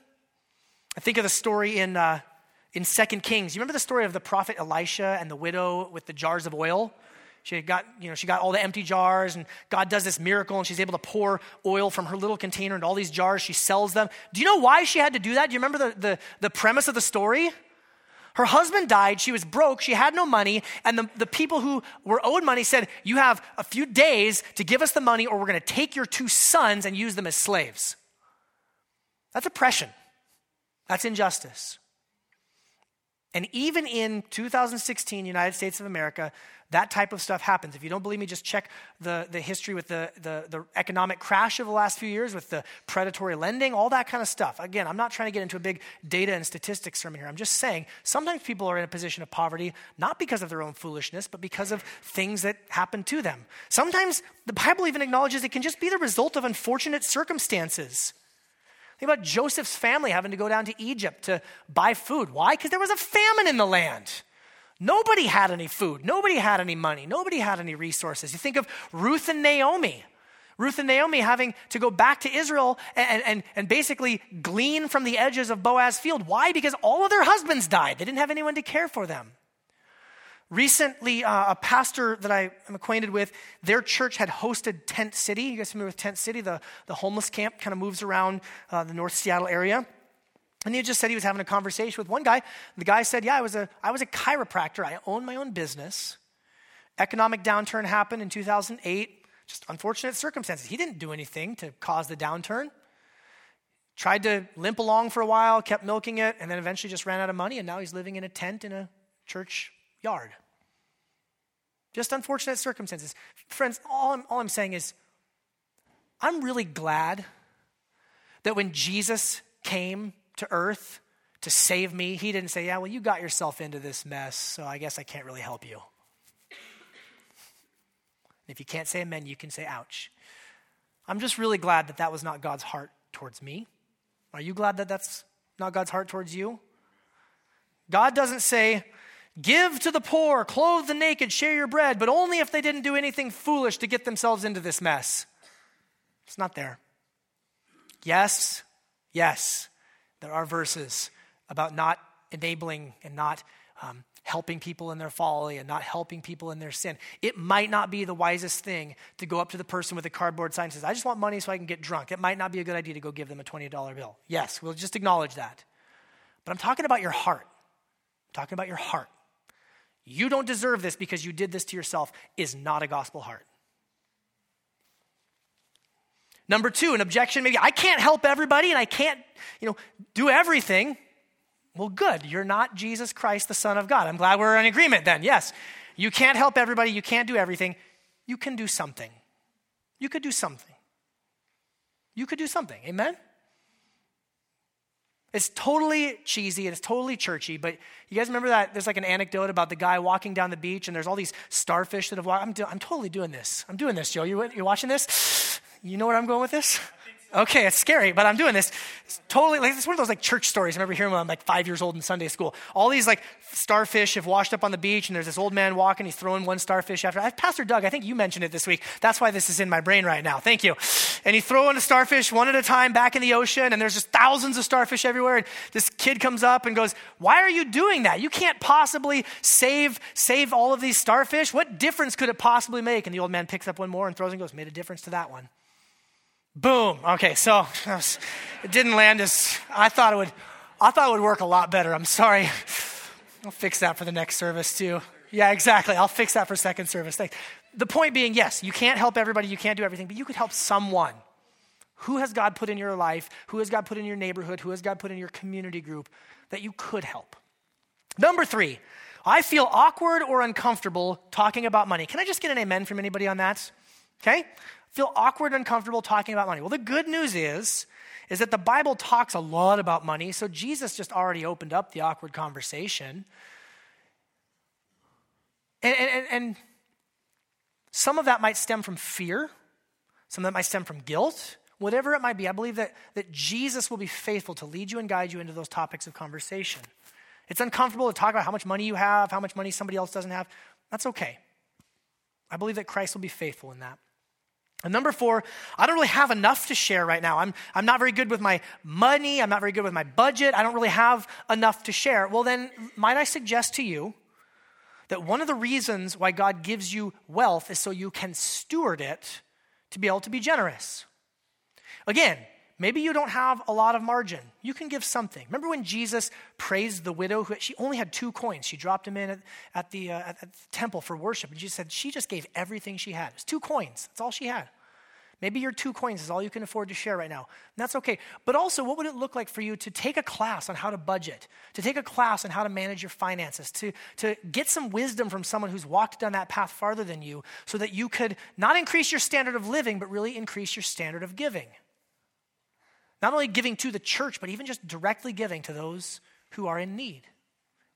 I think of the story in, uh, in 2 Kings. You remember the story of the prophet Elisha and the widow with the jars of oil? She got, you know, she got all the empty jars, and God does this miracle, and she's able to pour oil from her little container into all these jars. She sells them. Do you know why she had to do that? Do you remember the, the, the premise of the story? Her husband died, she was broke, she had no money, and the, the people who were owed money said, You have a few days to give us the money, or we're going to take your two sons and use them as slaves. That's oppression, that's injustice. And even in 2016, United States of America, that type of stuff happens. If you don't believe me, just check the, the history with the, the, the, economic crash of the last few years, with the predatory lending, all that kind of stuff. Again, I'm not trying to get into a big data and statistics sermon here. I'm just saying sometimes people are in a position of poverty, not because of their own foolishness, but because of things that happen to them. Sometimes the Bible even acknowledges it can just be the result of unfortunate circumstances. Think about Joseph's family having to go down to Egypt to buy food. Why? Because there was a famine in the land. Nobody had any food. Nobody had any money. Nobody had any resources. You think of Ruth and Naomi. Ruth and Naomi having to go back to Israel and, and, and basically glean from the edges of Boaz's field. Why? Because all of their husbands died. They didn't have anyone to care for them. Recently, uh, a pastor that I am acquainted with, their church had hosted Tent City. You guys familiar with Tent City? The, the homeless camp kind of moves around uh, the North Seattle area. And he just said he was having a conversation with one guy. The guy said, Yeah, I was a, I was a chiropractor. I owned my own business. Economic downturn happened in 2008. Just unfortunate circumstances. He didn't do anything to cause the downturn. Tried to limp along for a while, kept milking it, and then eventually just ran out of money, and now he's living in a tent in a church yard. Just unfortunate circumstances. Friends, all I'm, all I'm saying is, I'm really glad that when Jesus came to earth to save me, he didn't say, Yeah, well, you got yourself into this mess, so I guess I can't really help you. If you can't say amen, you can say ouch. I'm just really glad that that was not God's heart towards me. Are you glad that that's not God's heart towards you? God doesn't say, Give to the poor, clothe the naked, share your bread, but only if they didn't do anything foolish to get themselves into this mess. It's not there. Yes, yes, there are verses about not enabling and not um, helping people in their folly and not helping people in their sin. It might not be the wisest thing to go up to the person with a cardboard sign and says, I just want money so I can get drunk. It might not be a good idea to go give them a $20 bill. Yes, we'll just acknowledge that. But I'm talking about your heart. I'm talking about your heart. You don't deserve this because you did this to yourself is not a gospel heart. Number two, an objection maybe I can't help everybody and I can't, you know, do everything. Well, good. You're not Jesus Christ, the Son of God. I'm glad we're in agreement then. Yes. You can't help everybody. You can't do everything. You can do something. You could do something. You could do something. Amen? It's totally cheesy and it's totally churchy, but you guys remember that there's like an anecdote about the guy walking down the beach and there's all these starfish that have walked. I'm, do- I'm totally doing this. I'm doing this, Joe. You, you're watching this? You know where I'm going with this? Okay, it's scary, but I'm doing this. It's totally like it's one of those like church stories. I remember hearing when I'm like five years old in Sunday school. All these like starfish have washed up on the beach, and there's this old man walking. He's throwing one starfish after. Pastor Doug, I think you mentioned it this week. That's why this is in my brain right now. Thank you. And he's throwing a starfish one at a time back in the ocean, and there's just thousands of starfish everywhere. And this kid comes up and goes, "Why are you doing that? You can't possibly save save all of these starfish. What difference could it possibly make?" And the old man picks up one more and throws and goes, "Made a difference to that one." Boom. Okay, so it didn't land as I thought it would. I thought it would work a lot better. I'm sorry. I'll fix that for the next service too. Yeah, exactly. I'll fix that for second service. Thanks. The point being, yes, you can't help everybody, you can't do everything, but you could help someone. Who has God put in your life? Who has God put in your neighborhood? Who has God put in your community group that you could help? Number three, I feel awkward or uncomfortable talking about money. Can I just get an amen from anybody on that? Okay? Feel awkward and uncomfortable talking about money. Well, the good news is, is that the Bible talks a lot about money, so Jesus just already opened up the awkward conversation. And, and, and some of that might stem from fear, some of that might stem from guilt, whatever it might be. I believe that, that Jesus will be faithful to lead you and guide you into those topics of conversation. It's uncomfortable to talk about how much money you have, how much money somebody else doesn't have. That's okay. I believe that Christ will be faithful in that. And number four, I don't really have enough to share right now. I'm, I'm not very good with my money. I'm not very good with my budget. I don't really have enough to share. Well, then, might I suggest to you that one of the reasons why God gives you wealth is so you can steward it to be able to be generous. Again, maybe you don't have a lot of margin. You can give something. Remember when Jesus praised the widow who she only had two coins? She dropped them in at, at the, uh, at the temple for worship, and Jesus said she just gave everything she had. It was two coins. That's all she had. Maybe your two coins is all you can afford to share right now. And that's okay. But also, what would it look like for you to take a class on how to budget, to take a class on how to manage your finances, to, to get some wisdom from someone who's walked down that path farther than you so that you could not increase your standard of living, but really increase your standard of giving? Not only giving to the church, but even just directly giving to those who are in need.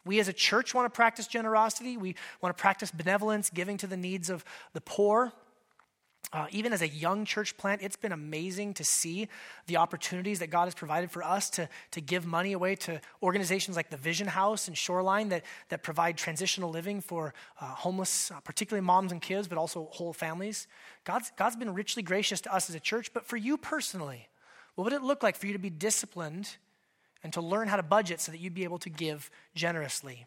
We as a church want to practice generosity. We want to practice benevolence, giving to the needs of the poor. Uh, even as a young church plant, it's been amazing to see the opportunities that God has provided for us to, to give money away to organizations like the Vision House and Shoreline that, that provide transitional living for uh, homeless, uh, particularly moms and kids, but also whole families. God's, God's been richly gracious to us as a church, but for you personally, what would it look like for you to be disciplined and to learn how to budget so that you'd be able to give generously?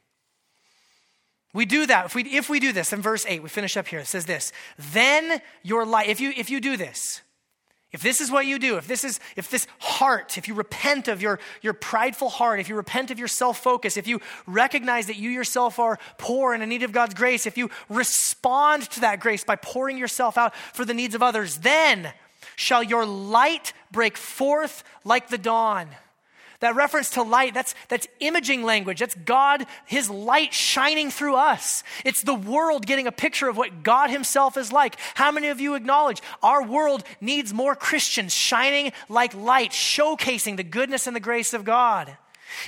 We do that. If we, if we do this, in verse 8, we finish up here. It says this Then your life, if you, if you do this, if this is what you do, if this is, if this heart, if you repent of your, your prideful heart, if you repent of your self focus, if you recognize that you yourself are poor and in need of God's grace, if you respond to that grace by pouring yourself out for the needs of others, then shall your light break forth like the dawn that reference to light, that's, that's imaging language. That's God, His light shining through us. It's the world getting a picture of what God Himself is like. How many of you acknowledge our world needs more Christians shining like light, showcasing the goodness and the grace of God?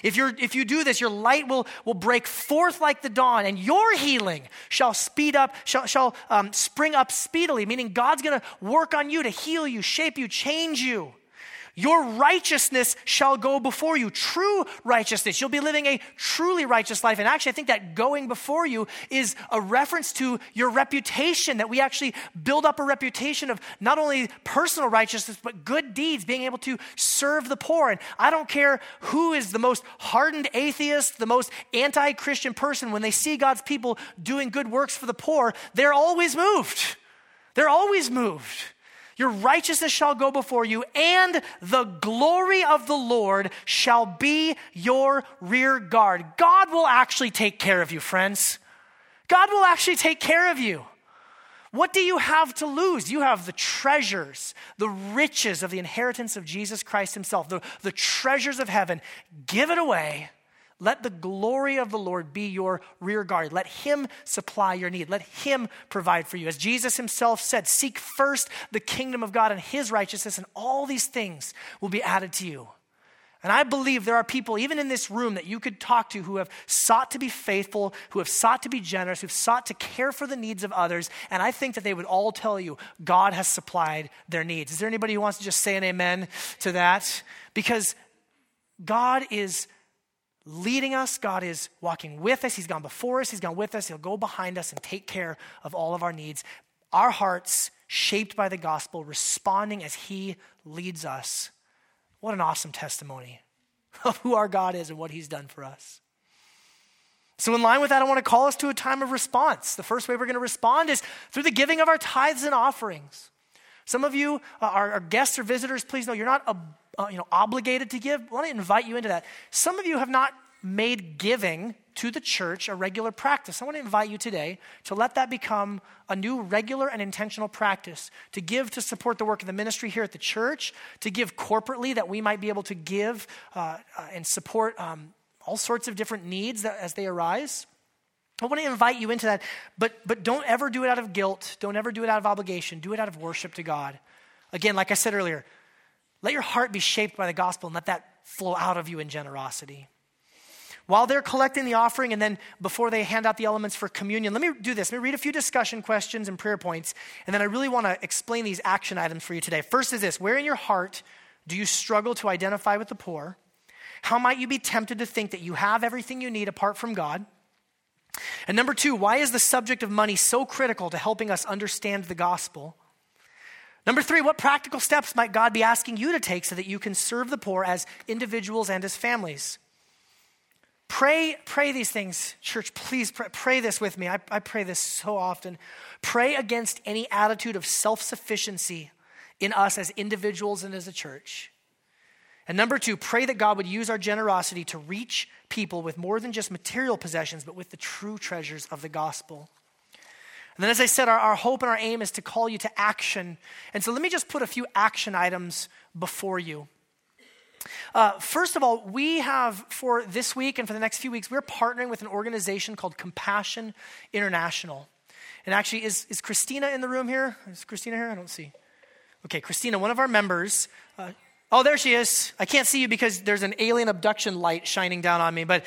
If, you're, if you do this, your light will, will break forth like the dawn, and your healing shall speed up, shall, shall um, spring up speedily, meaning God's going to work on you to heal you, shape you, change you. Your righteousness shall go before you. True righteousness. You'll be living a truly righteous life. And actually, I think that going before you is a reference to your reputation, that we actually build up a reputation of not only personal righteousness, but good deeds, being able to serve the poor. And I don't care who is the most hardened atheist, the most anti Christian person, when they see God's people doing good works for the poor, they're always moved. They're always moved. Your righteousness shall go before you, and the glory of the Lord shall be your rear guard. God will actually take care of you, friends. God will actually take care of you. What do you have to lose? You have the treasures, the riches of the inheritance of Jesus Christ Himself, the, the treasures of heaven. Give it away let the glory of the Lord be your rear guard. Let Him supply your need. Let Him provide for you. As Jesus Himself said, seek first the kingdom of God and His righteousness, and all these things will be added to you. And I believe there are people, even in this room, that you could talk to who have sought to be faithful, who have sought to be generous, who've sought to care for the needs of others. And I think that they would all tell you God has supplied their needs. Is there anybody who wants to just say an amen to that? Because God is leading us. God is walking with us. He's gone before us. He's gone with us. He'll go behind us and take care of all of our needs. Our hearts, shaped by the gospel, responding as He leads us. What an awesome testimony of who our God is and what He's done for us. So, in line with that, I want to call us to a time of response. The first way we're going to respond is through the giving of our tithes and offerings. Some of you uh, are, are guests or visitors. Please know you're not uh, you know, obligated to give. I want to invite you into that. Some of you have not made giving to the church a regular practice. I want to invite you today to let that become a new regular and intentional practice. To give to support the work of the ministry here at the church, to give corporately that we might be able to give uh, uh, and support um, all sorts of different needs that, as they arise. I want to invite you into that, but, but don't ever do it out of guilt. Don't ever do it out of obligation. Do it out of worship to God. Again, like I said earlier, let your heart be shaped by the gospel and let that flow out of you in generosity. While they're collecting the offering and then before they hand out the elements for communion, let me do this. Let me read a few discussion questions and prayer points, and then I really want to explain these action items for you today. First is this Where in your heart do you struggle to identify with the poor? How might you be tempted to think that you have everything you need apart from God? And number two, why is the subject of money so critical to helping us understand the gospel? Number three, what practical steps might God be asking you to take so that you can serve the poor as individuals and as families? Pray, pray these things, church. Please pray, pray this with me. I, I pray this so often. Pray against any attitude of self sufficiency in us as individuals and as a church. And number two, pray that God would use our generosity to reach people with more than just material possessions, but with the true treasures of the gospel. And then, as I said, our, our hope and our aim is to call you to action. And so let me just put a few action items before you. Uh, first of all, we have for this week and for the next few weeks, we're partnering with an organization called Compassion International. And actually, is, is Christina in the room here? Is Christina here? I don't see. Okay, Christina, one of our members, uh, Oh, there she is. I can't see you because there's an alien abduction light shining down on me. But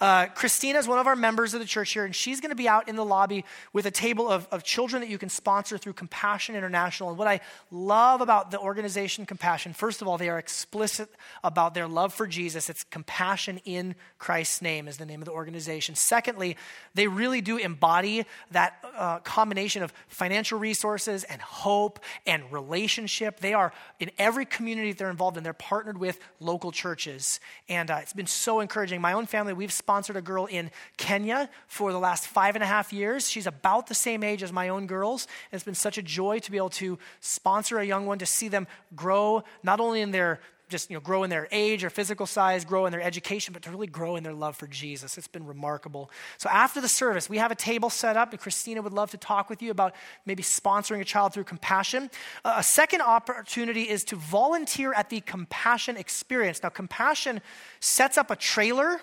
uh, Christina is one of our members of the church here, and she's going to be out in the lobby with a table of, of children that you can sponsor through Compassion International. And what I love about the organization Compassion, first of all, they are explicit about their love for Jesus. It's Compassion in Christ's name, is the name of the organization. Secondly, they really do embody that uh, combination of financial resources and hope and relationship. They are in every community that they're involved in, they're partnered with local churches. And uh, it's been so encouraging. My own family, we've sponsored a girl in Kenya for the last five and a half years. She's about the same age as my own girls. And it's been such a joy to be able to sponsor a young one, to see them grow, not only in their just you know grow in their age or physical size grow in their education but to really grow in their love for jesus it's been remarkable so after the service we have a table set up and christina would love to talk with you about maybe sponsoring a child through compassion uh, a second opportunity is to volunteer at the compassion experience now compassion sets up a trailer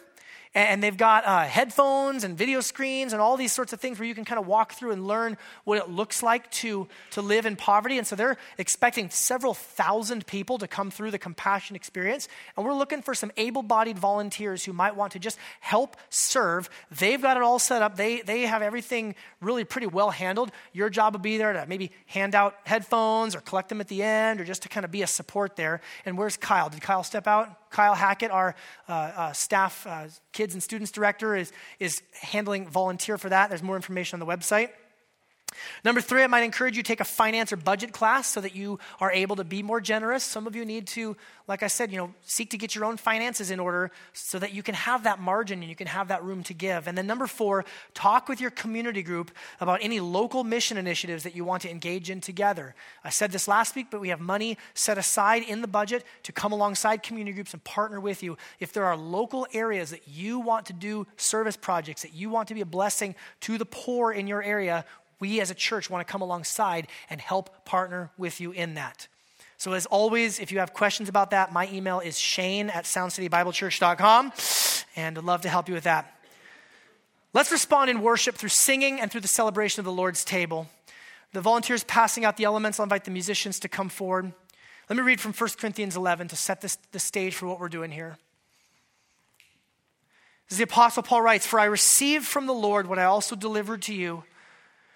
and they've got uh, headphones and video screens and all these sorts of things where you can kind of walk through and learn what it looks like to, to live in poverty. And so they're expecting several thousand people to come through the compassion experience. And we're looking for some able bodied volunteers who might want to just help serve. They've got it all set up, they, they have everything really pretty well handled. Your job would be there to maybe hand out headphones or collect them at the end or just to kind of be a support there. And where's Kyle? Did Kyle step out? Kyle Hackett, our uh, uh, staff uh, kids and students director, is, is handling volunteer for that. There's more information on the website. Number three, I might encourage you to take a finance or budget class so that you are able to be more generous. Some of you need to, like I said, you know, seek to get your own finances in order so that you can have that margin and you can have that room to give. And then number four, talk with your community group about any local mission initiatives that you want to engage in together. I said this last week, but we have money set aside in the budget to come alongside community groups and partner with you. If there are local areas that you want to do service projects, that you want to be a blessing to the poor in your area, we as a church want to come alongside and help partner with you in that. So, as always, if you have questions about that, my email is shane at soundcitybiblechurch.com, and I'd love to help you with that. Let's respond in worship through singing and through the celebration of the Lord's table. The volunteers passing out the elements, I'll invite the musicians to come forward. Let me read from 1 Corinthians 11 to set this, the stage for what we're doing here. As the Apostle Paul writes, For I received from the Lord what I also delivered to you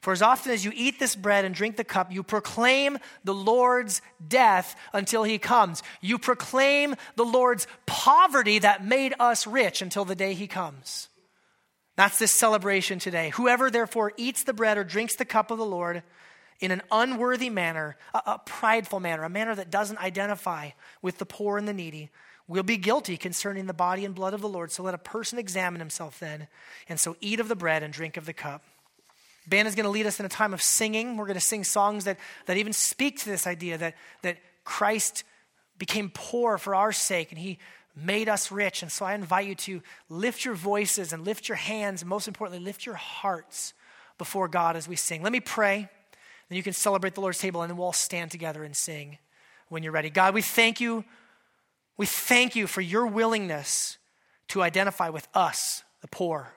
For as often as you eat this bread and drink the cup, you proclaim the Lord's death until he comes. You proclaim the Lord's poverty that made us rich until the day he comes. That's this celebration today. Whoever therefore eats the bread or drinks the cup of the Lord in an unworthy manner, a, a prideful manner, a manner that doesn't identify with the poor and the needy, will be guilty concerning the body and blood of the Lord. So let a person examine himself then, and so eat of the bread and drink of the cup. Band is going to lead us in a time of singing. We're going to sing songs that, that even speak to this idea that, that Christ became poor for our sake and he made us rich. And so I invite you to lift your voices and lift your hands, and most importantly, lift your hearts before God as we sing. Let me pray. Then you can celebrate the Lord's table, and then we'll all stand together and sing when you're ready. God, we thank you. We thank you for your willingness to identify with us, the poor.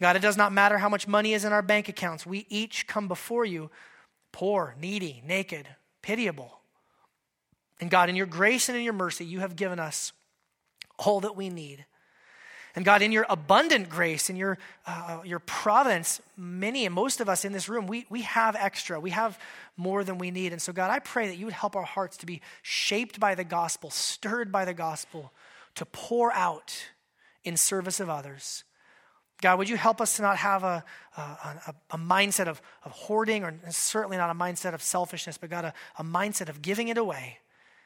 God, it does not matter how much money is in our bank accounts. We each come before you poor, needy, naked, pitiable. And God, in your grace and in your mercy, you have given us all that we need. And God, in your abundant grace, in your, uh, your providence, many and most of us in this room, we, we have extra. We have more than we need. And so, God, I pray that you would help our hearts to be shaped by the gospel, stirred by the gospel, to pour out in service of others. God, would you help us to not have a, a, a, mindset of, of hoarding or certainly not a mindset of selfishness, but God, a, a mindset of giving it away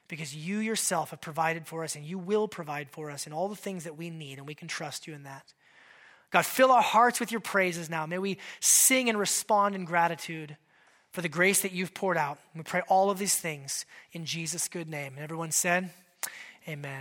because you yourself have provided for us and you will provide for us in all the things that we need, and we can trust you in that. God, fill our hearts with your praises now. May we sing and respond in gratitude for the grace that you've poured out. We pray all of these things in Jesus' good name. And everyone said, Amen.